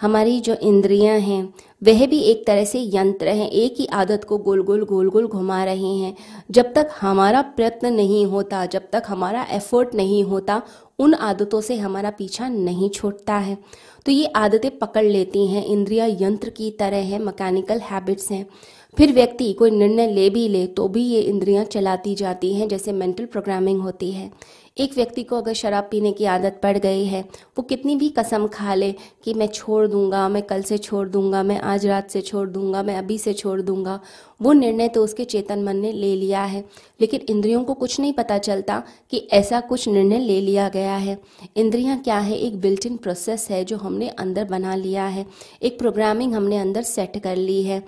हमारी जो इंद्रियाँ हैं वह भी एक तरह से यंत्र हैं, एक ही आदत को गोल गोल गोल गोल घुमा रहे हैं। जब तक हमारा प्रयत्न नहीं होता, जब तक हमारा एफर्ट नहीं होता, उन आदतों से हमारा पीछा नहीं छूटता है। तो ये आदतें पकड़ लेती हैं, इंद्रिया यंत्र की तरह है मैकेनिकल हैबिट्स हैं। फिर व्यक्ति कोई निर्णय ले भी ले तो भी ये इंद्रियाँ चलाती जाती हैं, जैसे मेंटल प्रोग्रामिंग होती है। एक व्यक्ति को अगर शराब पीने की आदत पड़ गई है, वो कितनी भी कसम खा ले कि मैं छोड़ दूँगा, मैं कल से छोड़ दूँगा, मैं आज रात से छोड़ दूँगा, मैं अभी से छोड़ दूँगा। वो निर्णय तो उसके चेतन मन ने ले लिया है, लेकिन इंद्रियों को कुछ नहीं पता चलता कि ऐसा कुछ निर्णय ले लिया गया है। इंद्रियाँ क्या है? एक बिल्ट इन प्रोसेस है जो हमने अंदर बना लिया है। एक प्रोग्रामिंग हमने अंदर सेट कर ली है।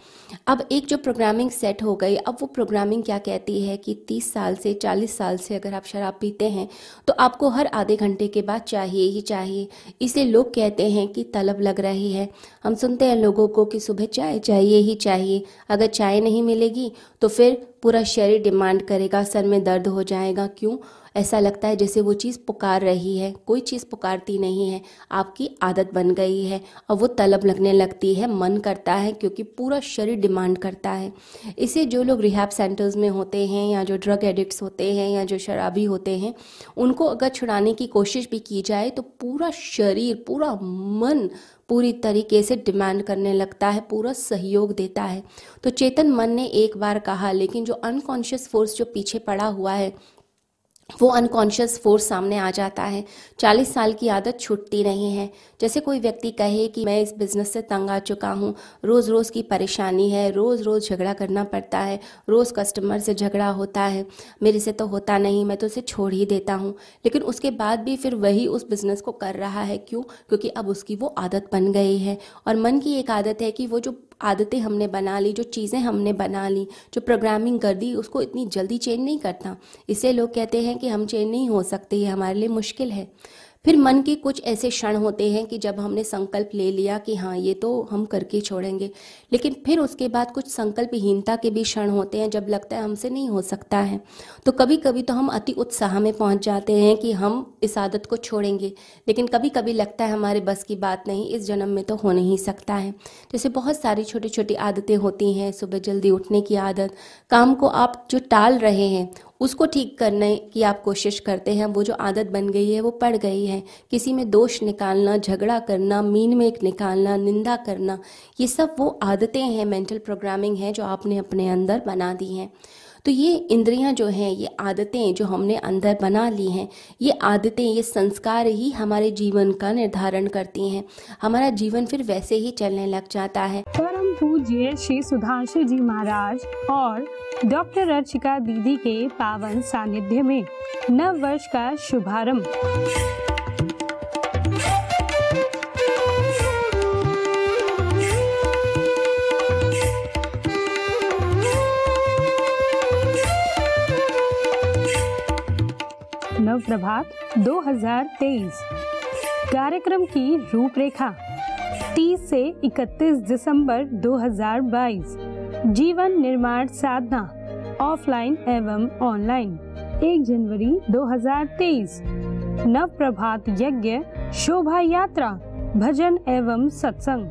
अब एक जो प्रोग्रामिंग सेट हो गई, अब वो प्रोग्रामिंग क्या कहती है कि तीस साल से, चालीस साल से अगर आप शराब पीते हैं तो आपको हर आधे घंटे के बाद चाहिए ही चाहिए। इसलिए लोग कहते हैं कि तलब लग रही है। हम सुनते हैं लोगों को कि सुबह चाय चाहिए ही चाहिए। अगर चाय नहीं मिलेगी तो फिर पूरा शरीर डिमांड करेगा, सर में दर्द हो जाएगा। क्यों? ऐसा लगता है जैसे वो चीज़ पुकार रही है, कोई चीज़ पुकारती नहीं है, आपकी आदत बन गई है और वो तलब लगने लगती है, मन करता है क्योंकि पूरा शरीर डिमांड करता है। इसे जो लोग रिहैब सेंटर्स में होते हैं या जो ड्रग एडिक्ट्स होते हैं या जो शराबी होते हैं, उनको अगर छुड़ाने की कोशिश भी की जाए तो पूरा शरीर, पूरा मन पूरी तरीके से डिमांड करने लगता है, पूरा सहयोग देता है। तो चेतन मन ने एक बार कहा, लेकिन जो अनकॉन्शियस फोर्स जो पीछे पड़ा हुआ है वो अनकॉन्शियस फोर्स सामने आ जाता है। चालीस साल की आदत छूटती नहीं है। जैसे कोई व्यक्ति कहे कि मैं इस बिज़नेस से तंग आ चुका हूँ रोज़ रोज़ की परेशानी है रोज़ रोज़ झगड़ा करना पड़ता है, रोज़ कस्टमर से झगड़ा होता है, मेरे से तो होता नहीं, मैं तो उसे छोड़ ही देता हूँ। लेकिन उसके बाद भी फिर वही उस बिज़नेस को कर रहा है। क्यों? क्योंकि अब उसकी वो आदत बन गई है। और मन की एक आदत है कि वो जो आदतें हमने बना ली, जो चीज़ें हमने बना ली, जो प्रोग्रामिंग कर दी, उसको इतनी जल्दी चेंज नहीं करता इसे लोग कहते हैं कि हम चेंज नहीं हो सकते, ये हमारे लिए मुश्किल है। फिर मन के कुछ ऐसे क्षण होते हैं कि जब हमने संकल्प ले लिया कि हाँ ये तो हम करके छोड़ेंगे। लेकिन फिर उसके बाद कुछ संकल्पहीनता के भी क्षण होते हैं जब लगता है हमसे नहीं हो सकता है। तो कभी कभी तो हम अति उत्साह में पहुँच जाते हैं कि हम इस आदत को छोड़ेंगे। लेकिन कभी कभी लगता है हमारे बस की बात नहीं, इस जन्म में तो हो नहीं सकता है। जैसे बहुत सारी छोटी छोटी आदतें होती हैं, सुबह जल्दी उठने की आदत, काम को आप जो टाल रहे हैं उसको ठीक करने की आप कोशिश करते हैं, वो जो आदत बन गई है, वो पड़ गई है। किसी में दोष निकालना, झगड़ा करना, मीन में एक निकालना, निंदा करना, ये सब वो आदतें हैं मेंटल प्रोग्रामिंग है, जो आपने अपने अंदर बना दी हैं। तो ये इंद्रियाँ जो हैं, ये आदतें जो हमने अंदर बना ली हैं, ये आदतें, ये संस्कार ही हमारे जीवन का निर्धारण करती हैं। हमारा जीवन फिर वैसे ही चलने लग जाता है। पूज्य श्री सुधांशु जी महाराज और डॉक्टर अर्चिका दीदी के पावन सानिध्य में नव वर्ष का शुभारंभ। नव प्रभात 2023 कार्यक्रम की रूपरेखा। 30 से 31 दिसंबर 2022 जीवन निर्माण साधना, ऑफलाइन एवं ऑनलाइन। 1 जनवरी 2023 नव प्रभात यज्ञ, शोभा यात्रा, भजन एवं सत्संग।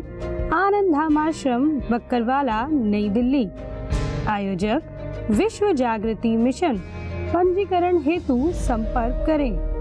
स्थान आनंद धाम आश्रम बक्करवाला नई दिल्ली। आयोजक, विश्व जागृति मिशन। पंजीकरण हेतु संपर्क करें।